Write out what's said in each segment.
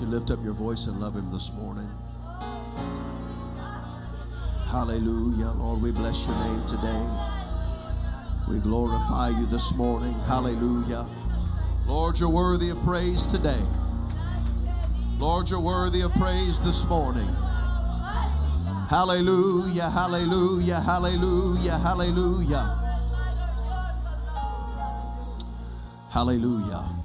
You lift up your voice and love him this morning? Hallelujah. Lord, we bless your name today. We glorify you this morning. Hallelujah. Lord, you're worthy of praise today. Lord, you're worthy of praise this morning. Hallelujah, hallelujah, hallelujah, hallelujah. Hallelujah.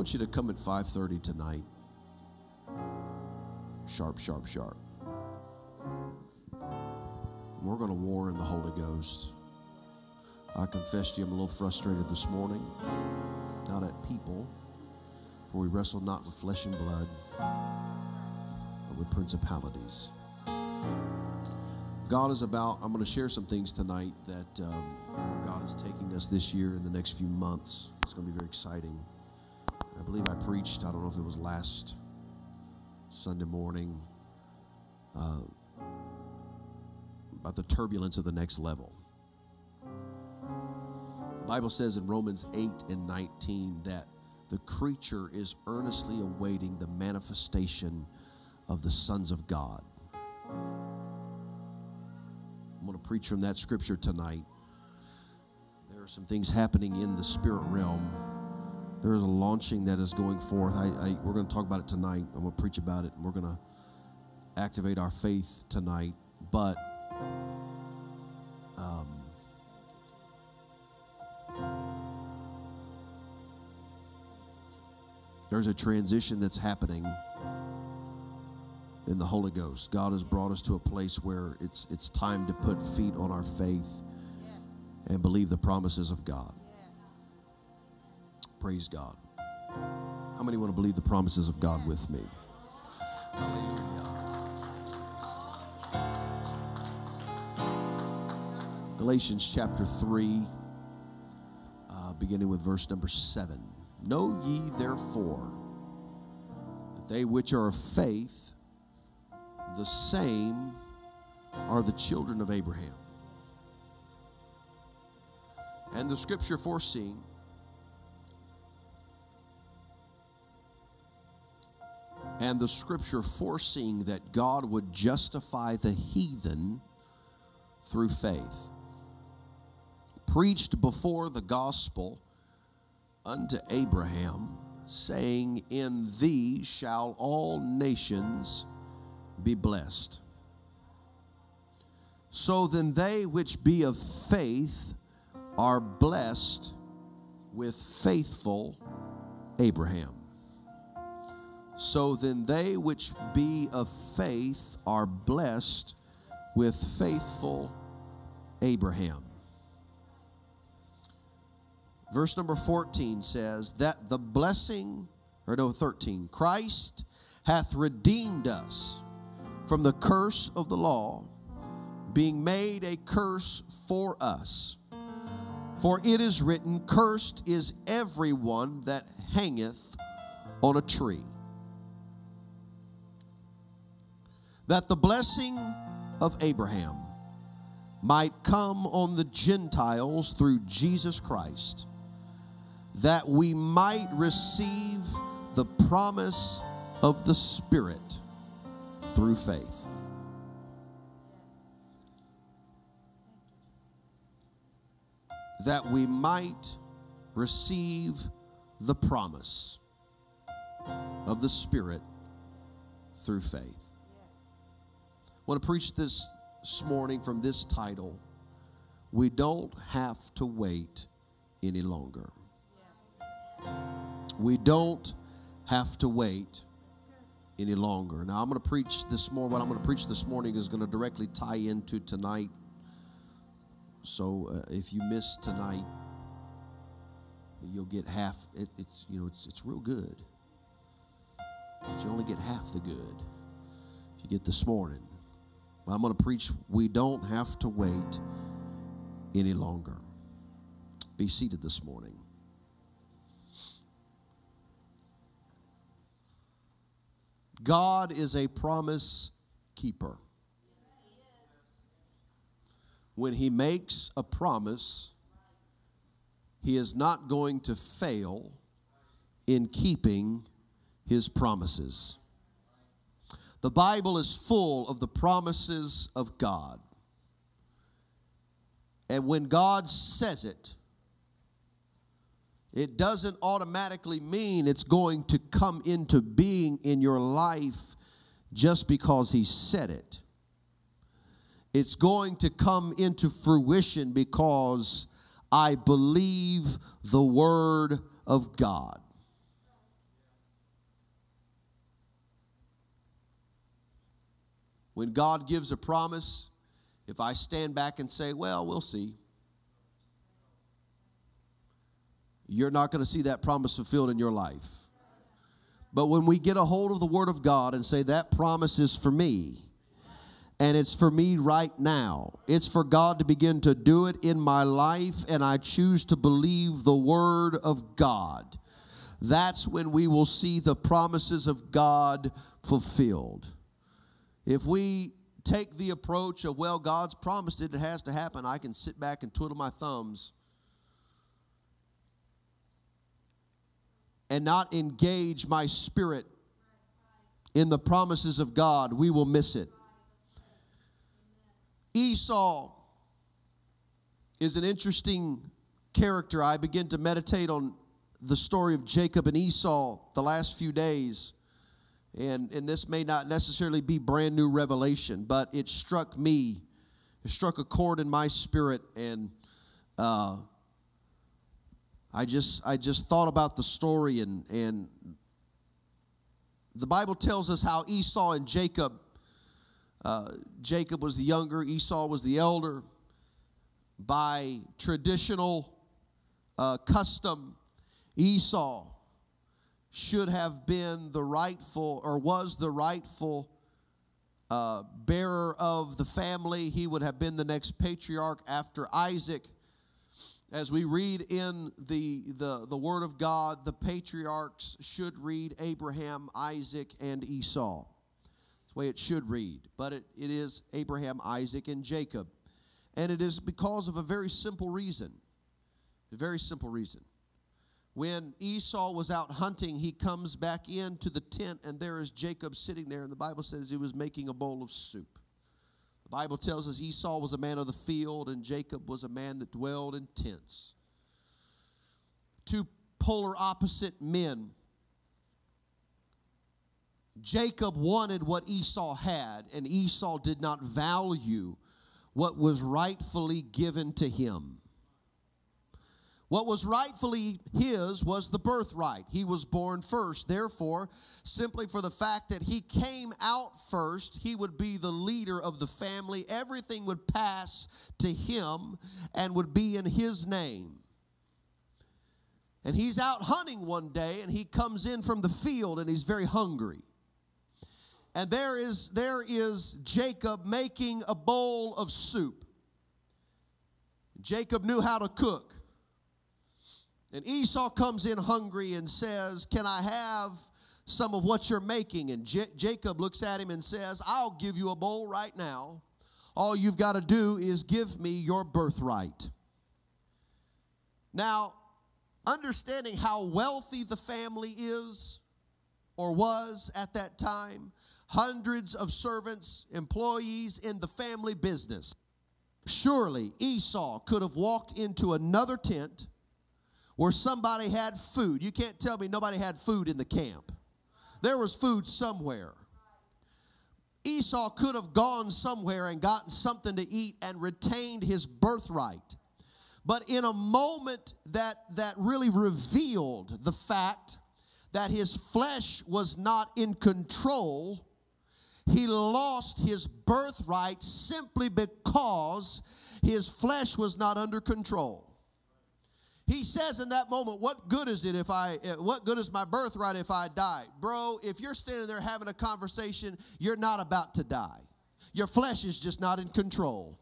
Want you to come at 5:30 tonight. Sharp, sharp, sharp. We're going to war in the Holy Ghost. I confess to you, I'm a little frustrated this morning. Not at people, for we wrestle not with flesh and blood, but with principalities. God is about, I'm going to share some things tonight that um, God is taking us this year in the next few months. It's going to be very exciting. I believe I preached, I don't know if it was last Sunday morning, uh, about the turbulence of the next level. The Bible says in Romans 8 and 19 that the creature is earnestly awaiting the manifestation of the sons of God. I'm going to preach from that scripture tonight. There are some things happening in the spirit realm. There is a launching that is going forth. I, I, we're going to talk about it tonight. I'm going to preach about it, and we're going to activate our faith tonight. But um, there's a transition that's happening in the Holy Ghost. God has brought us to a place where it's it's time to put feet on our faith and believe the promises of God. Praise God. How many want to believe the promises of God with me? Hallelujah. Galatians chapter 3, uh, beginning with verse number 7. Know ye therefore that they which are of faith, the same are the children of Abraham. And the scripture foreseeing and the scripture foreseeing that God would justify the heathen through faith, preached before the gospel unto Abraham, saying, In thee shall all nations be blessed. So then they which be of faith are blessed with faithful Abraham. So then they which be of faith are blessed with faithful Abraham. Verse number 14 says that the blessing, or no, 13, Christ hath redeemed us from the curse of the law, being made a curse for us. For it is written, Cursed is everyone that hangeth on a tree. That the blessing of Abraham might come on the Gentiles through Jesus Christ, that we might receive the promise of the Spirit through faith. That we might receive the promise of the Spirit through faith. Want to preach this this morning from this title We Don't Have to Wait Any Longer. We don't have to wait any longer. Now, I'm going to preach this morning. What I'm going to preach this morning is going to directly tie into tonight. So, uh, if you miss tonight, you'll get half. It, it's you know it's it's real good, but you only get half the good if you get this morning. But I'm going to preach. We don't have to wait any longer. Be seated this morning. God is a promise keeper. when he makes a promise, he is not going to fail in keeping his promises. The Bible is full of the promises of God. And when God says it, it doesn't automatically mean it's going to come into being in your life just because He said it. It's going to come into fruition because I believe the Word of God. When God gives a promise, if I stand back and say, well, we'll see, you're not going to see that promise fulfilled in your life. But when we get a hold of the Word of God and say, that promise is for me, and it's for me right now, it's for God to begin to do it in my life, and I choose to believe the Word of God. That's when we will see the promises of God fulfilled. If we take the approach of, well, God's promised it, it has to happen, I can sit back and twiddle my thumbs and not engage my spirit in the promises of God, we will miss it. Esau is an interesting character. I begin to meditate on the story of Jacob and Esau the last few days. And, and this may not necessarily be brand new revelation, but it struck me, it struck a chord in my spirit, and uh, I just I just thought about the story and and the Bible tells us how Esau and Jacob uh, Jacob was the younger, Esau was the elder. By traditional uh, custom, Esau should have been the rightful or was the rightful uh, bearer of the family. He would have been the next patriarch after Isaac as we read in the, the, the Word of God, the patriarchs should read Abraham, Isaac, and Esau. That's the way it should read. But it, it is Abraham, Isaac, and Jacob. And it is because of a very simple reason. A very simple reason. When Esau was out hunting, he comes back into the tent, and there is Jacob sitting there, and the Bible says he was making a bowl of soup. The Bible tells us Esau was a man of the field and Jacob was a man that dwelled in tents. Two polar opposite men. Jacob wanted what Esau had, and Esau did not value what was rightfully given to him. What was rightfully his was the birthright. He was born first. Therefore, simply for the fact that he came out first, he would be the leader of the family. Everything would pass to him and would be in his name. And he's out hunting one day and he comes in from the field and he's very hungry. And there is there is Jacob making a bowl of soup. Jacob knew how to cook. And Esau comes in hungry and says, Can I have some of what you're making? And J- Jacob looks at him and says, I'll give you a bowl right now. All you've got to do is give me your birthright. Now, understanding how wealthy the family is or was at that time, hundreds of servants, employees in the family business. Surely Esau could have walked into another tent where somebody had food. You can't tell me nobody had food in the camp. There was food somewhere. Esau could have gone somewhere and gotten something to eat and retained his birthright. But in a moment that, that really revealed the fact that his flesh was not in control, he lost his birthright simply because his flesh was not under control. He says in that moment, What good is it if I, eh, what good is my birthright if I die? Bro, if you're standing there having a conversation, you're not about to die. Your flesh is just not in control.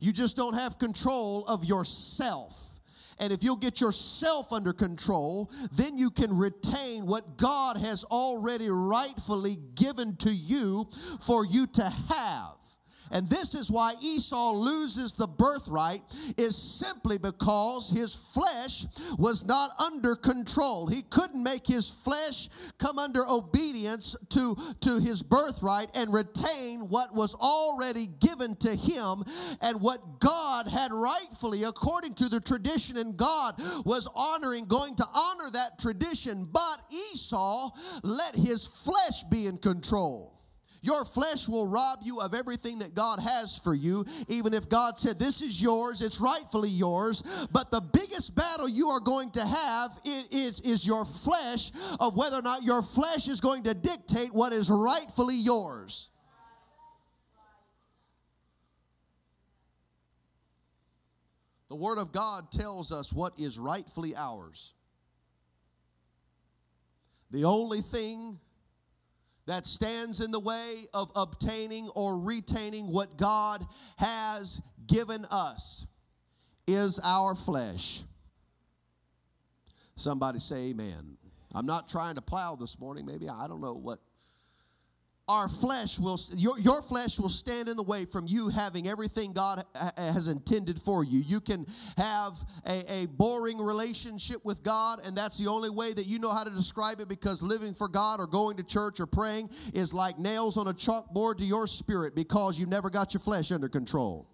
You just don't have control of yourself. And if you'll get yourself under control, then you can retain what God has already rightfully given to you for you to have. And this is why Esau loses the birthright is simply because his flesh was not under control. He couldn't make his flesh come under obedience to, to his birthright and retain what was already given to him and what God had rightfully, according to the tradition in God, was honoring, going to honor that tradition. But Esau let his flesh be in control. Your flesh will rob you of everything that God has for you, even if God said, This is yours, it's rightfully yours. But the biggest battle you are going to have is, is your flesh, of whether or not your flesh is going to dictate what is rightfully yours. The Word of God tells us what is rightfully ours. The only thing that stands in the way of obtaining or retaining what God has given us is our flesh. Somebody say amen. I'm not trying to plow this morning. Maybe I don't know what our flesh will your, your flesh will stand in the way from you having everything god has intended for you. You can have a, a, boring relationship with god and that's the only way that you know how to describe it because living for god or going to church or praying is like nails on a chalkboard to your spirit because you never got your flesh under control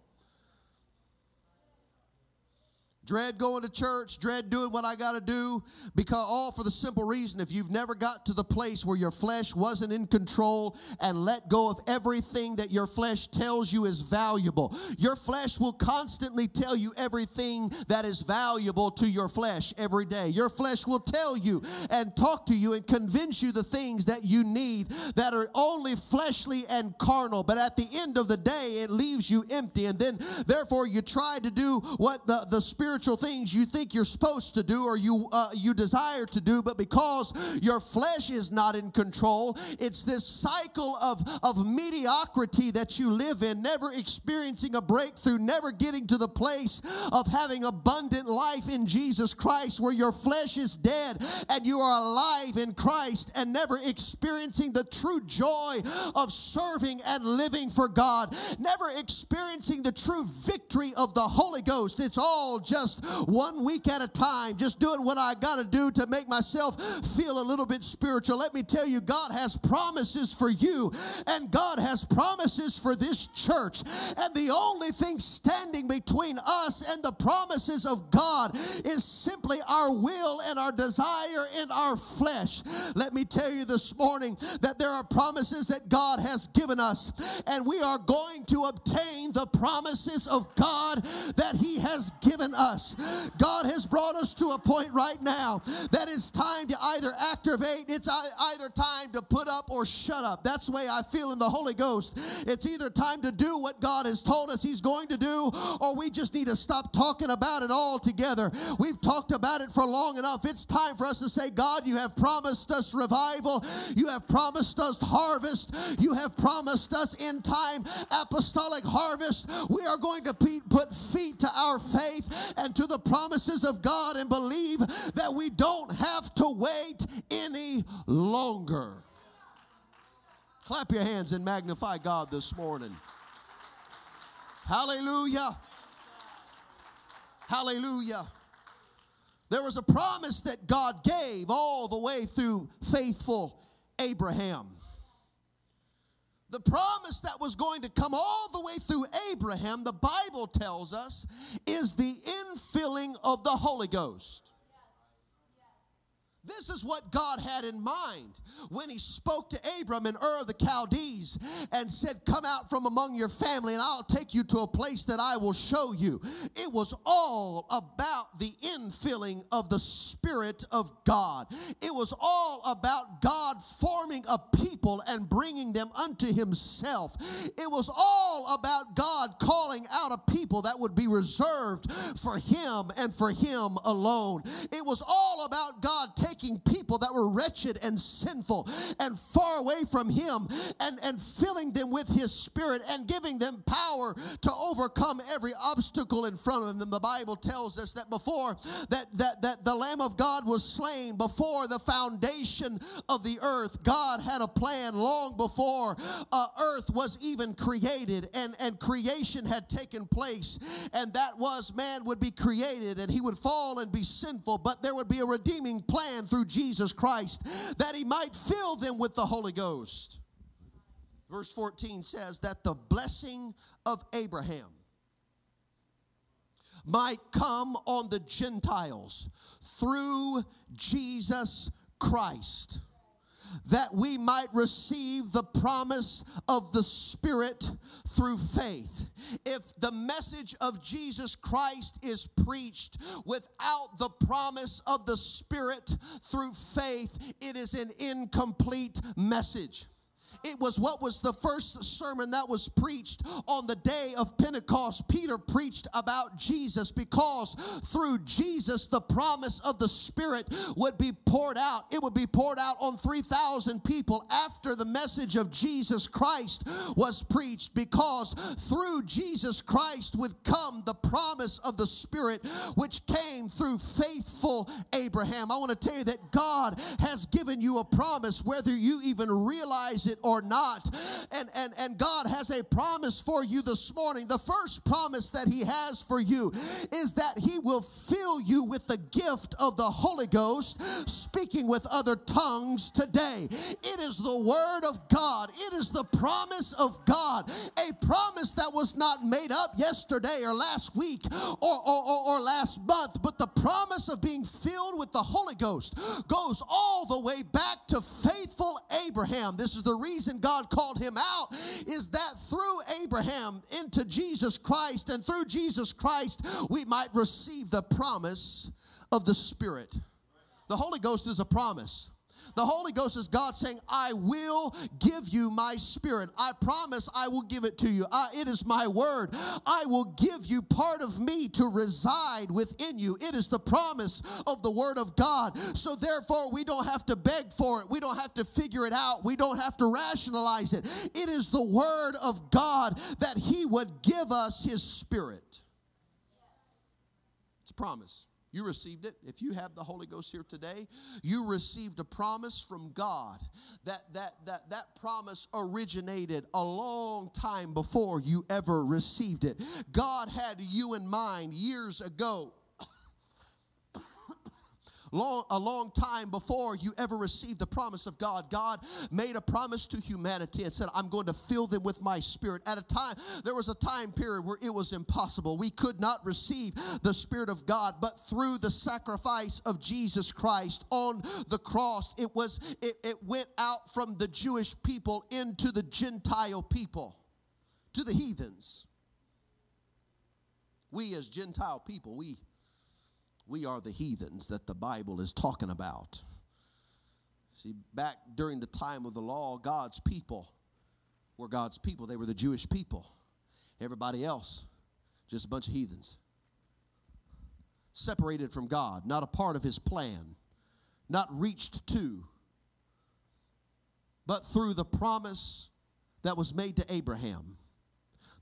dread going to church, dread doing what I got to do, because all for the simple reason if you've never got to the place where your flesh wasn't in control and let go of everything that your flesh tells you is valuable, your flesh will constantly tell you everything that is valuable to your flesh every day. Your flesh will tell you and talk to you and convince you the things that you need that are only fleshly and carnal, but at the end of the day, it leaves you empty. And then, therefore, you try to do what the, the Spirit spiritual things you think you're supposed to do or you uh, you desire to do, but because your flesh is not in control, it's this cycle of of mediocrity that you live in, never experiencing a breakthrough, never getting to the place of having abundant life in Jesus Christ, where your flesh is dead and you are alive in Christ, and never experiencing the true joy of serving and living for God, never experiencing the true victory of the Holy Ghost. It's all just just one week at a time, just doing what I got to do to make myself feel a little bit spiritual. Let me tell you, God has promises for you, and God has promises for this church. And the only thing standing between us and the promises of God is simply our will and our desire in our flesh. Let me tell you this morning that there are promises that God has given us, and we are going to obtain the promises of God that He has given us us. God has brought us to a point right now that it's time to either activate, it's either time to put up or shut up. That's the way I feel in the Holy Ghost. It's either time to do what God has told us He's going to do, or we just need to stop talking about it altogether. We've talked about it for long enough. It's time for us to say, God, you have promised us revival, you have promised us harvest, you have promised us in time apostolic harvest. We are going to put feet to our faith and to the promises of God and believe that we don't have to wait any longer. Clap your hands and magnify God this morning. Hallelujah. Hallelujah. There was a promise that God gave all the way through faithful Abraham. The promise that was going to come all the way through Abraham, the Bible tells us, is the infilling of the Holy Ghost. This is what God had in mind when he spoke to Abram in Ur of the Chaldees and said, Come out from among your family and I'll take you to a place that I will show you. It was all about the infilling of the Spirit of God. It was all about God forming a people and bringing them unto himself. It was all about God calling out a people that would be reserved for him and for him alone. It was all about God taking taking people that were wretched and sinful and far away from Him and, and filling them with His Spirit and giving them power to overcome every obstacle in front of them. The Bible tells us that before that, that, that the Lamb of God was slain, before the foundation of the earth, God had a plan long before uh, earth was even created and, and creation had taken place. And that was man would be created and he would fall and be sinful, but there would be a redeeming plan through Jesus Christ that he might fill them with the Holy Ghost. Verse 14 says that the blessing of Abraham might come on the Gentiles through Jesus Christ that we might receive the promise of the Spirit through faith. If the message of Jesus Christ is preached without the promise of the Spirit through faith, it is an incomplete message. It was what was the first sermon that was preached on the day of Pentecost. Peter preached about Jesus because through Jesus, the promise of the Spirit would be poured out. It would be poured out on 3,000 people after the message of Jesus Christ was preached because through Jesus Christ would come the promise of the Spirit, which came through faithful Abraham. I want to tell you that God has given you a promise, whether you even realize it or or not. And, and, and God has a promise for you this morning. The first promise that He has for you is that He will fill you with the gift of the Holy Ghost, speaking with other tongues today. It is the Word of God, it is the promise of God, a promise that was not made up yesterday or last week or, or, or, or last month, but the promise of being filled with the Holy Ghost goes all the way back to faithful Abraham. This is the reason reason God called him out is that through Abraham into Jesus Christ and through Jesus Christ, we might receive the promise of the Spirit. The Holy Ghost is a promise. The Holy Ghost is God saying, I will give you my spirit. I promise I will give it to you. Uh, it is my word. I will give you part of me to reside within you. It is the promise of the word of God. So therefore, we don't have to beg for it. We don't have to figure it out. We don't have to rationalize it. It is the word of God that he would give us his spirit. It's a promise. You received it. If you have the Holy Ghost here today, you received a promise from God. That that that that promise originated a long time before you ever received it. God had you in mind years ago long, a long time before you ever received the promise of God, God made a promise to humanity and said, I'm going to fill them with my spirit. At a time, there was a time period where it was impossible. We could not receive the Spirit of God, but through the sacrifice of Jesus Christ on the cross, it was it, it went out from the Jewish people into the Gentile people, to the heathens. We as Gentile people, we we are the heathens that the Bible is talking about. See, back during the time of the law, God's people were God's people. They were the Jewish people. Everybody else, just a bunch of heathens. Separated from God, not a part of His plan, not reached to, but through the promise that was made to Abraham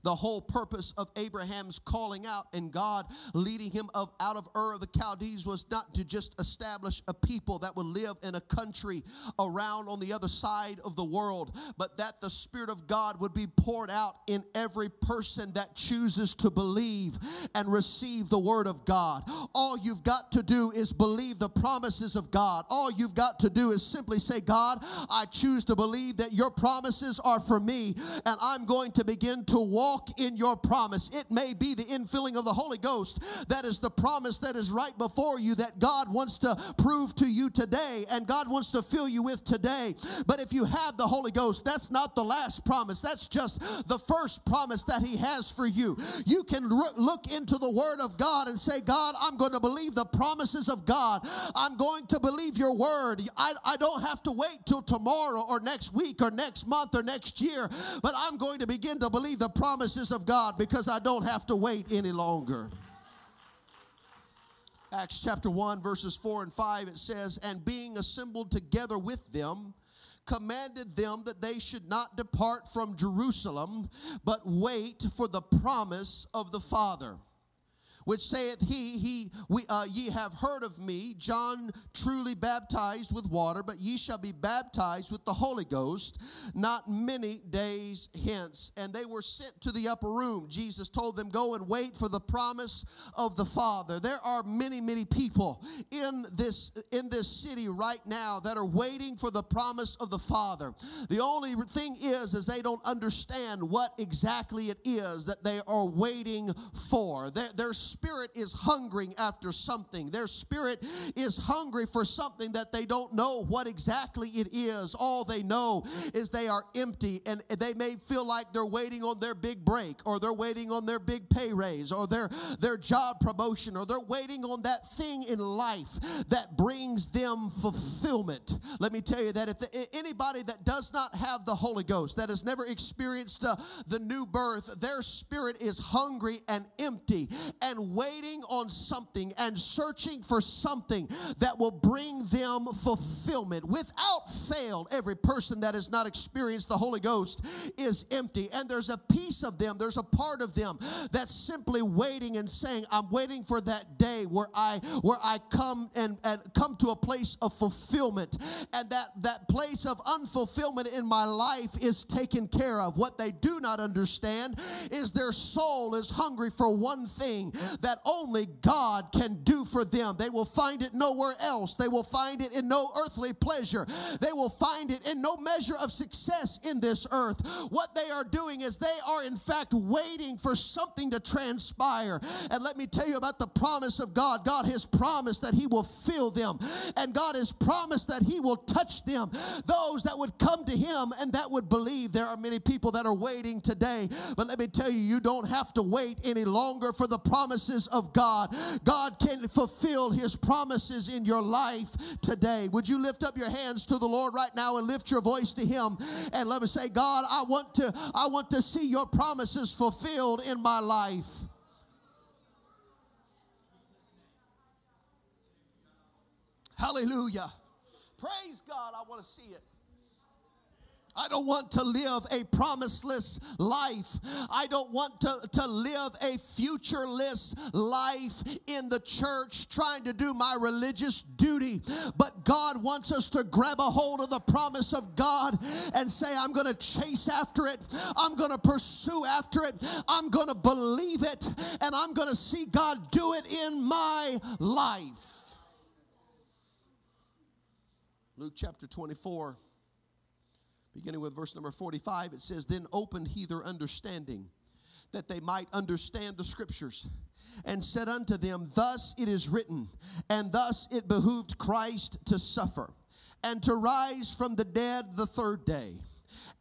the whole purpose of Abraham's calling out and God leading him of, out of Ur of the Chaldees was not to just establish a people that would live in a country around on the other side of the world, but that the Spirit of God would be poured out in every person that chooses to believe and receive the Word of God. All you've got to do is believe the promises of God. All you've got to do is simply say, God, I choose to believe that your promises are for me, and I'm going to begin to walk walk in your promise. It may be the infilling of the Holy Ghost that is the promise that is right before you that God wants to prove to you today and God wants to fill you with today. But if you have the Holy Ghost, that's not the last promise. That's just the first promise that He has for you. You can look into the Word of God and say, God, I'm going to believe the promises of God. I'm going to believe your Word. I, I don't have to wait till tomorrow or next week or next month or next year, but I'm going to begin to believe the promises of God because I don't have to wait any longer. Acts chapter 1, verses 4 and 5, it says, And being assembled together with them, commanded them that they should not depart from Jerusalem, but wait for the promise of the Father which saith he, he we, uh, ye have heard of me, John truly baptized with water, but ye shall be baptized with the Holy Ghost not many days hence. And they were sent to the upper room. Jesus told them, Go and wait for the promise of the Father. There are many, many people in this in this city right now that are waiting for the promise of the Father. The only thing is, is they don't understand what exactly it is that they are waiting for. Their spirit is hungering after something. Their spirit is hungry for something that they don't know what exactly it is. All they know is they are empty and they may feel like they're waiting on their big break or they're waiting on their big pay raise or their, their job promotion or they're waiting on that thing in life that brings them fulfillment. Let me tell you that if the, anybody that does not have the Holy Ghost, that has never experienced uh, the new birth, their spirit is hungry and empty and waiting on something and searching for something that will bring them fulfillment. Without fail, every person that has not experienced the Holy Ghost is empty. And there's a piece of them, there's a part of them that's simply waiting and saying, I'm waiting for that day where I where I come and, and come to a place of fulfillment. And that, that place of unfulfillment in my life is taken care of. What they do not understand is their soul is hungry for one thing that only God can do for them. They will find it nowhere else. They will find it in no earthly pleasure. They will find it in no measure of success in this earth. What they are doing is they are, in fact, waiting for something to transpire. And let me tell you about the promise of God. God has promised that He will fill them, and God has promised that He will touch them. Those that would come to Him and that would believe. There are many people that are waiting today, but let me tell you, you don't have to wait any longer for the promises promises of God. God can fulfill his promises in your life today. Would you lift up your hands to the Lord right now and lift your voice to him and let me say, God, I want to I want to see your promises fulfilled in my life. Hallelujah. Praise God. I want to see it. I don't want to live a promiseless life. I don't want to, to live a futureless life in the church trying to do my religious duty. But God wants us to grab a hold of the promise of God and say, I'm going to chase after it. I'm going to pursue after it. I'm going to believe it. And I'm going to see God do it in my life. Luke chapter 24 beginning with verse number 45, it says, Then opened he their understanding, that they might understand the scriptures, and said unto them, Thus it is written, and thus it behooved Christ to suffer, and to rise from the dead the third day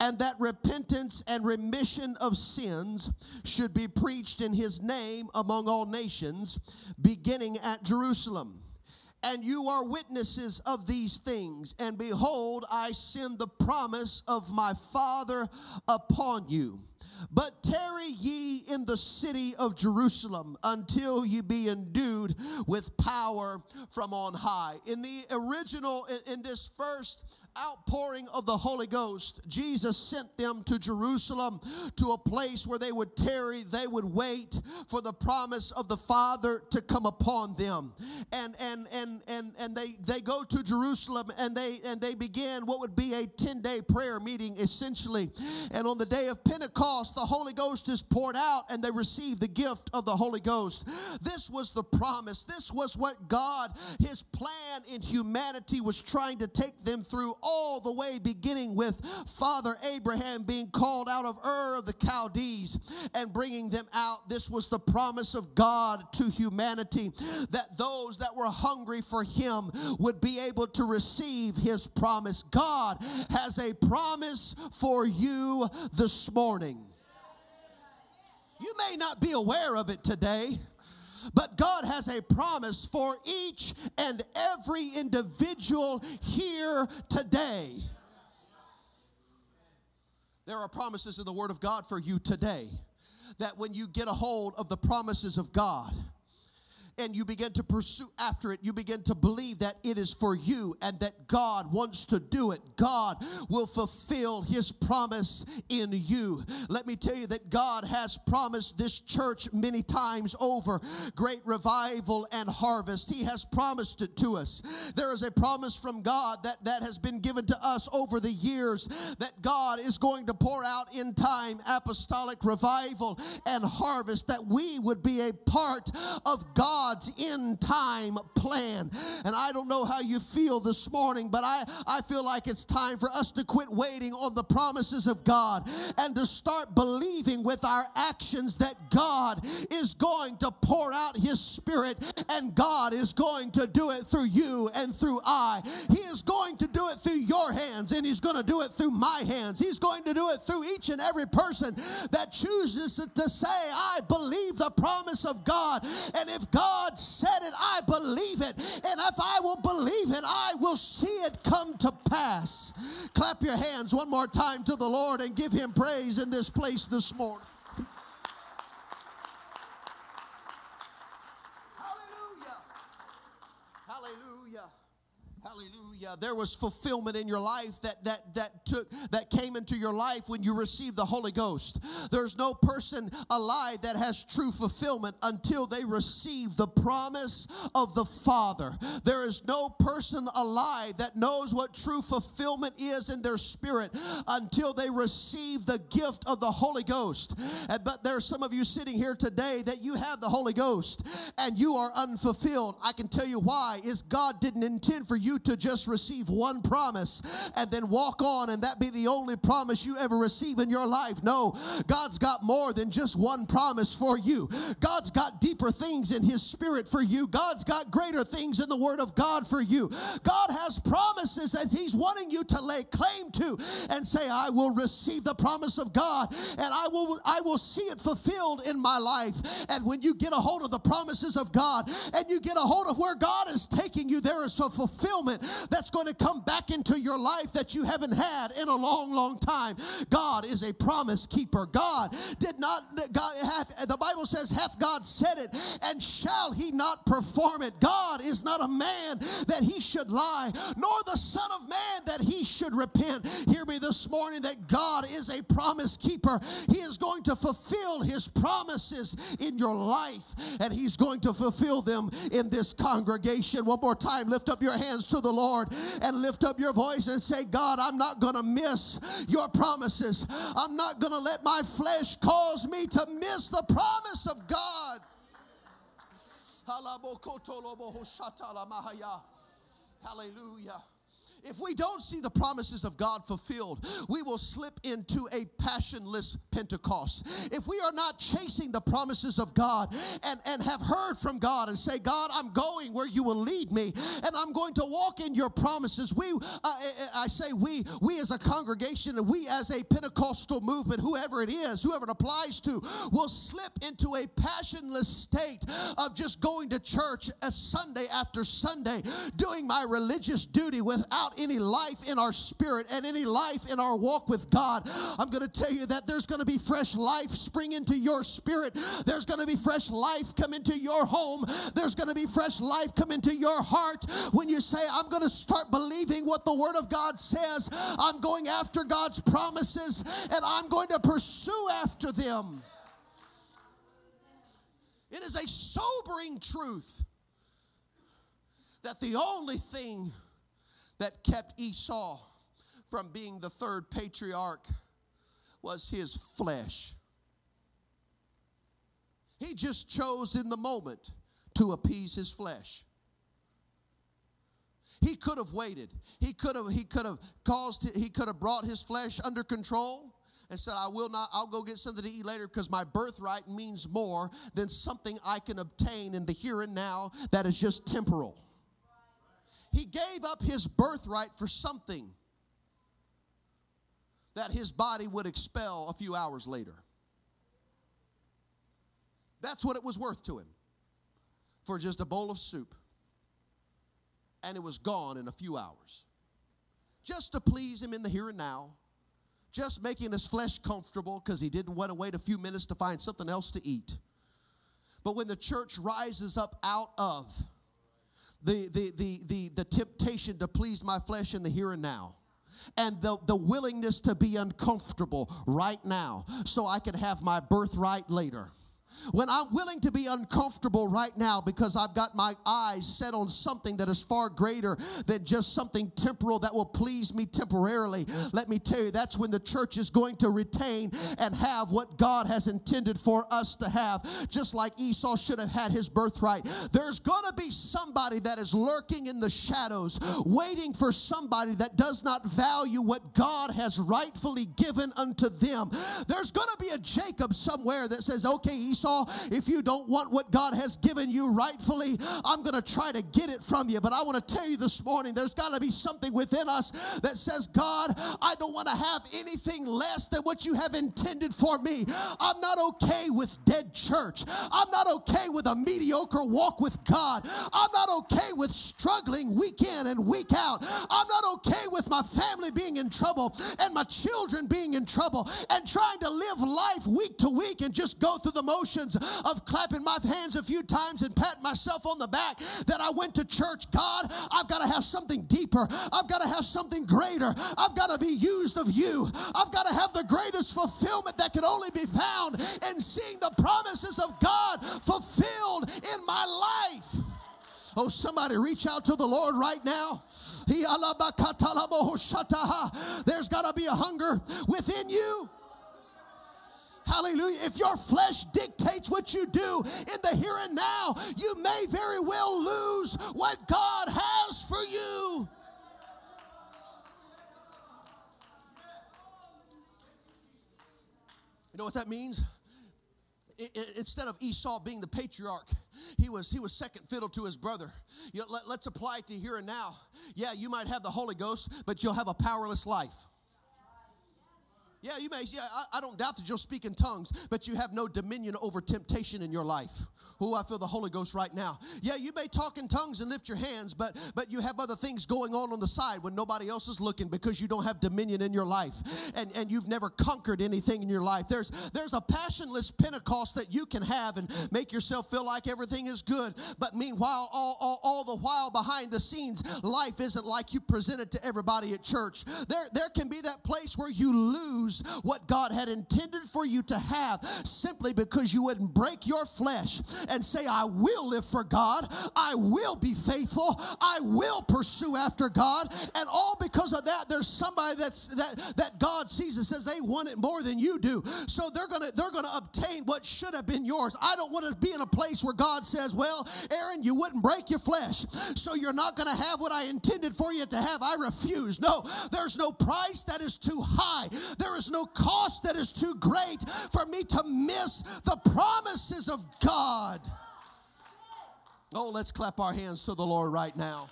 and that repentance and remission of sins should be preached in his name among all nations, beginning at Jerusalem and you are witnesses of these things. And behold, I send the promise of my Father upon you. But tarry ye in the city of Jerusalem until ye be endued with power from on high. In the original, in this first outpouring of the Holy Ghost, Jesus sent them to Jerusalem to a place where they would tarry, they would wait for the promise of the Father to come upon them. And and and and and they they go to Jerusalem and they and they begin what would be a 10-day prayer meeting essentially. And on the day of Pentecost, the Holy Ghost is poured out and they receive the gift of the Holy Ghost. This was the promise. This was what God, his plan in humanity was trying to take them through all the way beginning with Father Abraham being called out of Ur of the Chaldees and bringing them out. This was the promise of God to humanity that those that were hungry for him would be able to receive his promise. God has a promise for you this morning. You may not be aware of it today. But God has a promise for each and every individual here today. There are promises in the Word of God for you today that when you get a hold of the promises of God, and you begin to pursue after it, you begin to believe that it is for you and that God wants to do it. God will fulfill his promise in you. Let me tell you that God has promised this church many times over great revival and harvest. He has promised it to us. There is a promise from God that, that has been given to us over the years that God is going to pour out in time apostolic revival and harvest, that we would be a part of God's end time plan. And I don't know how you feel this morning, but I, I feel like it's time for us to quit waiting on the promises of God and to start believing with our actions that God is going to pour out His Spirit and God is going to do it through you and through I. He is going hands and He's going to do it through my hands. He's going to do it through each and every person that chooses to, to say, I believe the promise of God. And if God said it, I believe it. And if I will believe it, I will see it come to pass. Clap your hands one more time to the Lord and give Him praise in this place this morning. There was fulfillment in your life that that that took that came into your life when you received the Holy Ghost. There's no person alive that has true fulfillment until they receive the promise of the Father. There is no person alive that knows what true fulfillment is in their spirit until they receive the gift of the Holy Ghost. But there are some of you sitting here today that you have the Holy Ghost and you are unfulfilled. I can tell you why is God didn't intend for you to just receive one promise and then walk on and that be the only promise you ever receive in your life. No, God's got more than just one promise for you. God's got deeper things in His Spirit for you. God's got greater things in the Word of God for you. God has promises that He's wanting you to lay claim to and say, I will receive the promise of God and I will I will see it fulfilled in my life. And when you get a hold of the promises of God and you get a hold of where God a fulfillment that's going to come into your life that you haven't had in a long, long time. God is a promise keeper. God did not, God hath, the Bible says, hath God said it, and shall he not perform it? God is not a man that he should lie, nor the Son of Man that he should repent. Hear me this morning that God is a promise keeper. He is going to fulfill his promises in your life, and he's going to fulfill them in this congregation. One more time, lift up your hands to the Lord and lift up your voice and say, God, I'm not going to miss your promises. I'm not going to let my flesh cause me to miss the promise of God. Hallelujah. If we don't see the promises of God fulfilled, we will slip into a passionless Pentecost. If we are not chasing the promises of God and, and have heard from God and say, God, I'm going where you will lead me and I'm going to walk in your promises, we, uh, I say we, we as a congregation and we as a Pentecostal movement, whoever it is, whoever it applies to, will slip into a passionless state of just going to church a Sunday after Sunday, doing my religious duty without without any life in our spirit and any life in our walk with God, I'm going to tell you that there's going to be fresh life spring into your spirit. There's going to be fresh life come into your home. There's going to be fresh life come into your heart when you say, I'm going to start believing what the Word of God says. I'm going after God's promises and I'm going to pursue after them. It is a sobering truth that the only thing that kept Esau from being the third patriarch was his flesh. He just chose in the moment to appease his flesh. He could have waited. He could have he could have caused he could have brought his flesh under control and said, I will not, I'll go get something to eat later because my birthright means more than something I can obtain in the here and now that is just temporal. He gave up his birthright for something that his body would expel a few hours later. That's what it was worth to him for just a bowl of soup. And it was gone in a few hours. Just to please him in the here and now, just making his flesh comfortable because he didn't want to wait a few minutes to find something else to eat. But when the church rises up out of the, the, the, the, the temptation to please my flesh in the here and now, and the, the willingness to be uncomfortable right now so I can have my birthright later when I'm willing to be uncomfortable right now because I've got my eyes set on something that is far greater than just something temporal that will please me temporarily, let me tell you, that's when the church is going to retain and have what God has intended for us to have, just like Esau should have had his birthright. There's going to be somebody that is lurking in the shadows, waiting for somebody that does not value what God has rightfully given unto them. There's going to be a Jacob somewhere that says, okay, Esau Esau, if you don't want what God has given you rightfully, I'm going to try to get it from you. But I want to tell you this morning, there's got to be something within us that says, God, I don't want to have anything less than what you have intended for me. I'm not okay with dead church. I'm not okay with a mediocre walk with God. I'm not okay with struggling week in and week out. I'm not okay with my family being in trouble and my children being in trouble and trying to live life week to week and just go through the motions of clapping my hands a few times and patting myself on the back that I went to church. God, I've got to have something deeper. I've got to have something greater. I've got to be used of you. I've got to have the greatest fulfillment that can only be found in seeing the promises of God fulfilled in my life. Oh, somebody reach out to the Lord right now. There's got to be a hunger within you. Hallelujah. If your flesh dictates what you do in the here and now, you may very well lose what God has for you. You know what that means? instead of Esau being the patriarch, he was he was second fiddle to his brother. Let, let's apply it to here and now. Yeah, you might have the Holy Ghost, but you'll have a powerless life. Yeah, you may. Yeah, I, I, don't doubt that you'll speak in tongues, but you have no dominion over temptation in your life. Oh, I feel the Holy Ghost right now. Yeah, you may talk in tongues and lift your hands, but but you have other things going on on the side when nobody else is looking because you don't have dominion in your life, and and you've never conquered anything in your life. There's there's a passionless Pentecost that you can have and make yourself feel like everything is good, but meanwhile, all all, all the while behind the scenes, life isn't like you present it to everybody at church. There there can be that place where you lose lose what God had intended for you to have simply because you wouldn't break your flesh and say, I will live for God, I will be faithful, I will pursue after God. And all because of that, there's somebody that's that, that God sees and says they want it more than you do. So they're gonna they're gonna obtain what should have been yours. I don't want to be in a place where God says, Well, Aaron, you wouldn't break your flesh, so you're not gonna have what I intended for you to have. I refuse. No, there's no price that is too high. There is no cost that is too great for me to miss the promises of God. Oh, let's clap our hands to the Lord right now.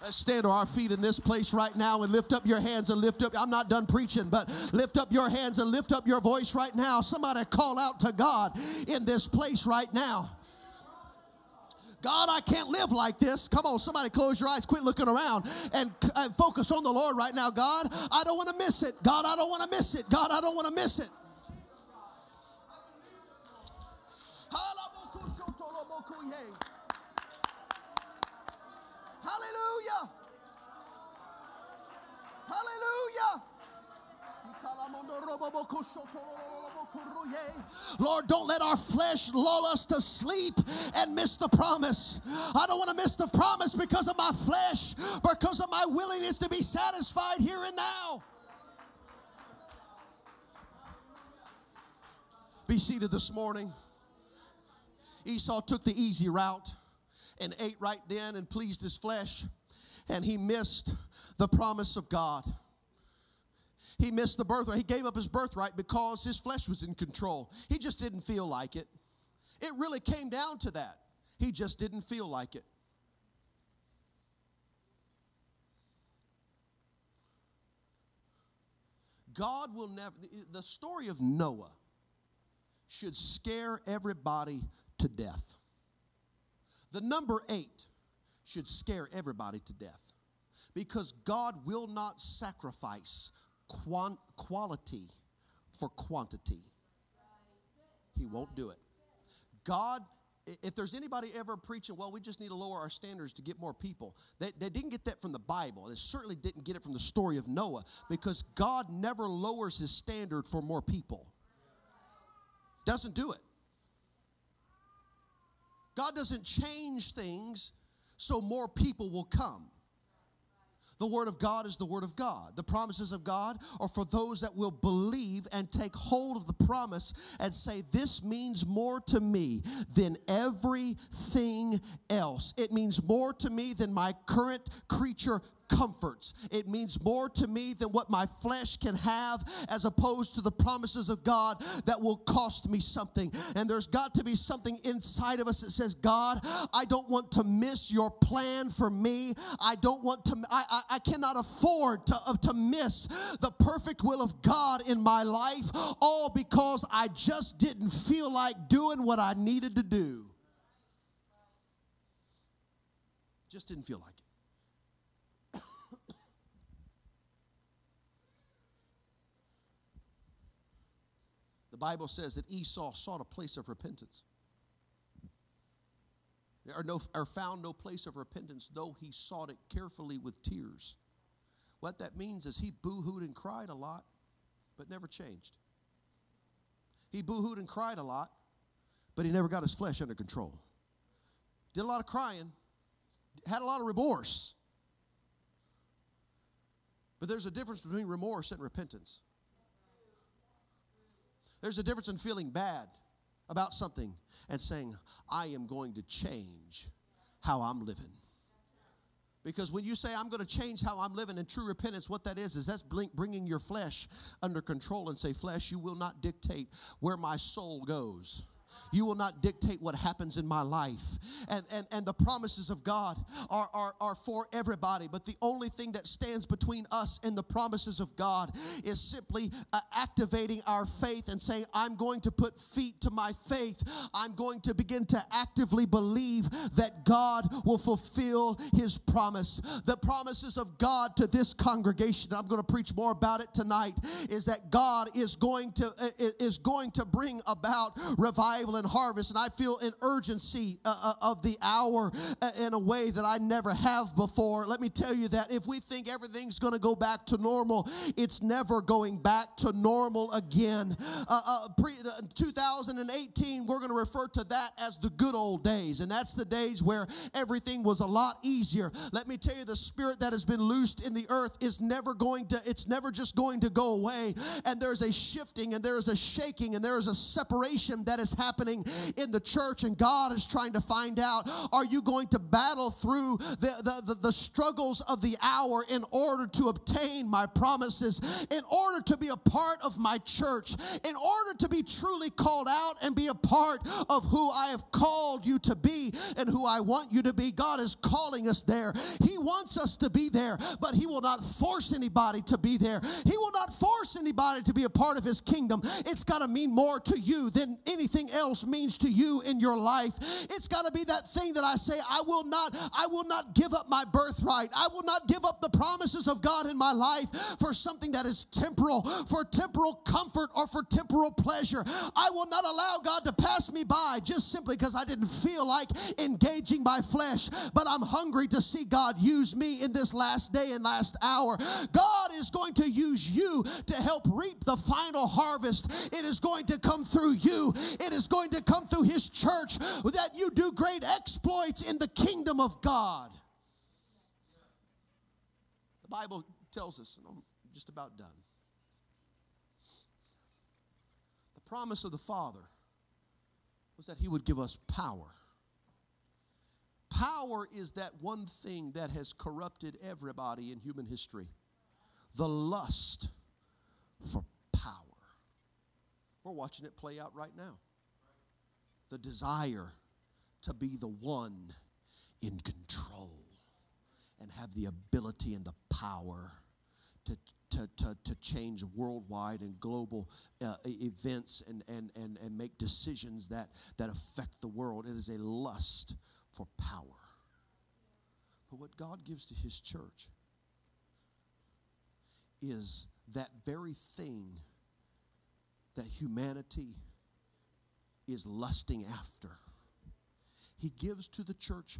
Let's stand to our feet in this place right now and lift up your hands and lift up. I'm not done preaching, but lift up your hands and lift up your voice right now. Somebody call out to God in this place right now. God, I can't live like this. Come on, somebody close your eyes, quit looking around and, and focus on the Lord right now. God, I don't want to miss it. God, I don't want to miss it. God, I don't want to miss it. Hallelujah. Hallelujah. Lord, don't let our flesh lull us to sleep and miss the promise. I don't want to miss the promise because of my flesh, because of my willingness to be satisfied here and now. Be seated this morning. Esau took the easy route and ate right then and pleased his flesh, and he missed the promise of God. He missed the birthright. He gave up his birthright because his flesh was in control. He just didn't feel like it. It really came down to that. He just didn't feel like it. God will never, the story of Noah should scare everybody to death. The number eight should scare everybody to death because God will not sacrifice quant- quality for quantity. He won't do it. God, if there's anybody ever preaching, well, we just need to lower our standards to get more people, they, they didn't get that from the Bible. They certainly didn't get it from the story of Noah because God never lowers his standard for more people. Doesn't do it. God doesn't change things so more people will come. The Word of God is the Word of God. The promises of God are for those that will believe and take hold of the promise and say, This means more to me than everything else. It means more to me than my current creature comforts. It means more to me than what my flesh can have, as opposed to the promises of God that will cost me something. And there's got to be something inside of us that says, God, I don't want to miss your plan for me. I don't want to, I, I, I cannot afford to, uh, to miss the perfect will of God in my life, all because I just didn't feel like doing what I needed to do. Just didn't feel like it. Bible says that Esau sought a place of repentance. Or, no, or found no place of repentance, though he sought it carefully with tears. What that means is he boo hooed and cried a lot, but never changed. He boo hooed and cried a lot, but he never got his flesh under control. Did a lot of crying, had a lot of remorse. But there's a difference between remorse and repentance. There's a difference in feeling bad about something and saying, I am going to change how I'm living. Because when you say, I'm going to change how I'm living in true repentance, what that is, is that's bringing your flesh under control and say, Flesh, you will not dictate where my soul goes. You will not dictate what happens in my life. And, and, and the promises of God are, are, are for everybody. But the only thing that stands between us and the promises of God is simply uh, activating our faith and saying, I'm going to put feet to my faith. I'm going to begin to actively believe that God will fulfill his promise. The promises of God to this congregation, I'm going to preach more about it tonight, is that God is going to, uh, is going to bring about revival revival and harvest. And I feel an urgency uh, uh, of the hour uh, in a way that I never have before. Let me tell you that if we think everything's going to go back to normal, it's never going back to normal again. Uh, uh, pre, 2018, we're going to refer to that as the good old days. And that's the days where everything was a lot easier. Let me tell you, the spirit that has been loosed in the earth is never going to, it's never just going to go away. And there's a shifting and there's a shaking and there's a separation that is happening happening in the church, and God is trying to find out are you going to battle through the, the, the, the struggles of the hour in order to obtain my promises, in order to be a part of my church, in order to be truly called out and be a part of who I have called you to be and who I want you to be? God is calling us there. He wants us to be there, but He will not force anybody to be there. He will not force anybody to be a part of His kingdom. It's got to mean more to you than anything else means to you in your life. It's got to be that thing that I say, I will not, I will not give up my birthright. I will not give up the promises of God in my life for something that is temporal, for temporal comfort or for temporal pleasure. I will not allow God to pass me by just simply because I didn't feel like engaging my flesh, but I'm hungry to see God use me in this last day and last hour. God is going to use you to help reap the final harvest. It is going to come through you. It is going to come through his church that you do great exploits in the kingdom of God. The Bible tells us, and I'm just about done. The promise of the Father was that he would give us power. Power is that one thing that has corrupted everybody in human history the lust for power. We're watching it play out right now the desire to be the one in control and have the ability and the power to, to, to, to change worldwide and global uh, events and, and, and, and make decisions that, that affect the world. It is a lust for power. But what God gives to His church is that very thing that humanity is lusting after. He gives to the church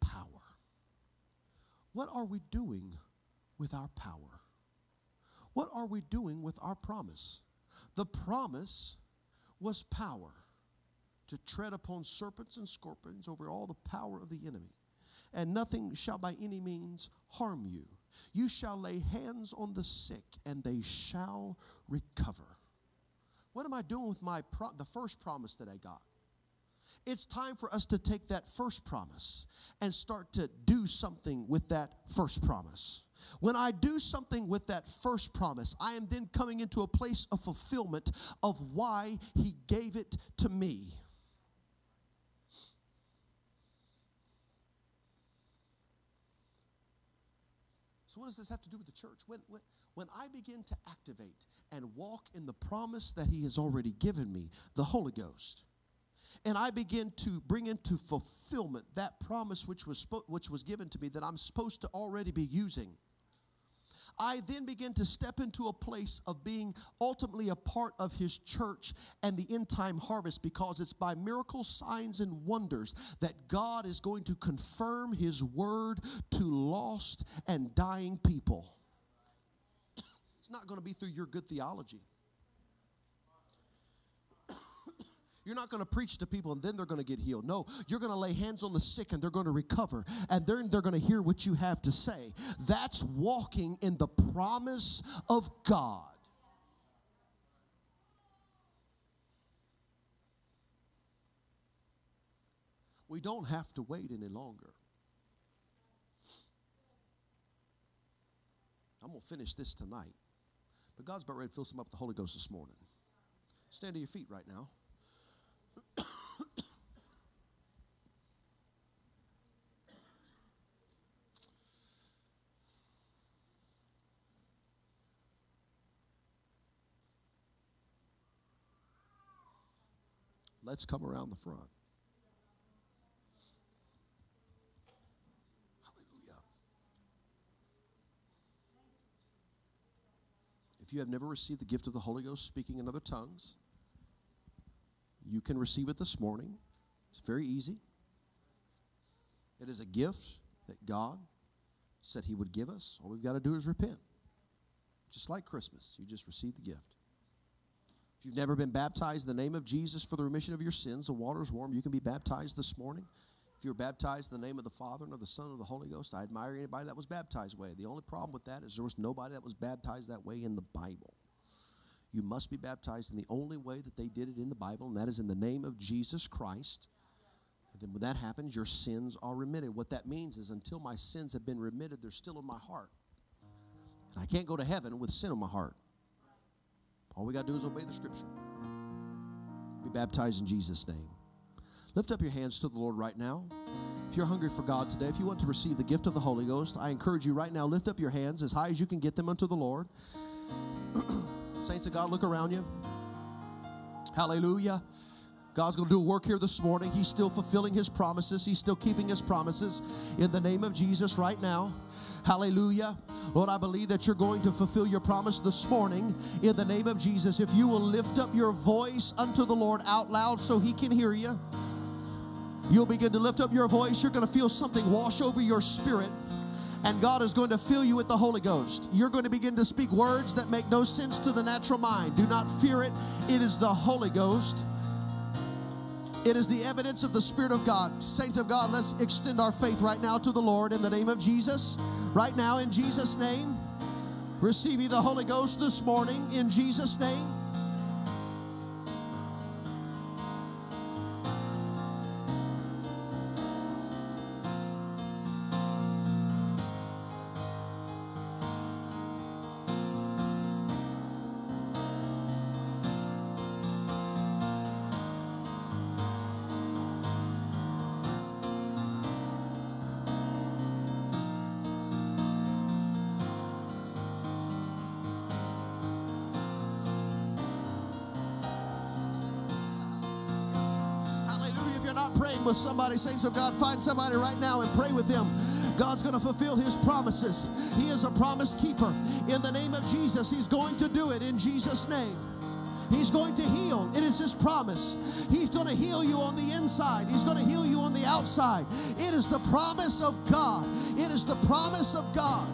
power. What are we doing with our power? What are we doing with our promise? The promise was power to tread upon serpents and scorpions over all the power of the enemy, and nothing shall by any means harm you. You shall lay hands on the sick, and they shall recover. What am I doing with my pro- the first promise that I got? It's time for us to take that first promise and start to do something with that first promise. When I do something with that first promise, I am then coming into a place of fulfillment of why He gave it to me. So, what does this have to do with the church? When, when, when I begin to activate and walk in the promise that He has already given me, the Holy Ghost, and I begin to bring into fulfillment that promise which was, which was given to me that I'm supposed to already be using, I then begin to step into a place of being ultimately a part of his church and the end time harvest because it's by miracles, signs, and wonders that God is going to confirm his word to lost and dying people. It's not going to be through your good theology. You're not going to preach to people and then they're going to get healed. No, you're going to lay hands on the sick and they're going to recover. And then they're going to hear what you have to say. That's walking in the promise of God. We don't have to wait any longer. I'm going to finish this tonight. But God's about ready to fill some up with the Holy Ghost this morning. Stand to your feet right now. Let's come around the front. Hallelujah. If you have never received the gift of the Holy Ghost speaking in other tongues, you can receive it this morning. It's very easy. It is a gift that God said He would give us. All we've got to do is repent. Just like Christmas, you just receive the gift. If you've never been baptized in the name of Jesus for the remission of your sins, the water is warm. You can be baptized this morning. If you're baptized in the name of the Father and of the Son and of the Holy Ghost, I admire anybody that was baptized that way. The only problem with that is there was nobody that was baptized that way in the Bible. You must be baptized in the only way that they did it in the Bible, and that is in the name of Jesus Christ. And then when that happens, your sins are remitted. What that means is until my sins have been remitted, they're still in my heart. And I can't go to heaven with sin in my heart. All we got to do is obey the scripture. Be baptized in Jesus' name. Lift up your hands to the Lord right now. If you're hungry for God today, if you want to receive the gift of the Holy Ghost, I encourage you right now, lift up your hands as high as you can get them unto the Lord. Of God, look around you. Hallelujah. God's going to do a work here this morning. He's still fulfilling his promises. He's still keeping his promises in the name of Jesus right now. Hallelujah. Lord, I believe that you're going to fulfill your promise this morning in the name of Jesus. If you will lift up your voice unto the Lord out loud so he can hear you, you'll begin to lift up your voice. You're going to feel something wash over your spirit and God is going to fill you with the Holy Ghost. You're going to begin to speak words that make no sense to the natural mind. Do not fear it, it is the Holy Ghost. It is the evidence of the Spirit of God. Saints of God, let's extend our faith right now to the Lord in the name of Jesus. Right now, in Jesus' name, receive the Holy Ghost this morning in Jesus' name. With somebody, saints of God, find somebody right now and pray with them. God's going to fulfill his promises. He is a promise keeper. In the name of Jesus, he's going to do it in Jesus' name. He's going to heal. It is His promise. He's going to heal you on the inside, He's going to heal you on the outside. It is the promise of God. It is the promise of God.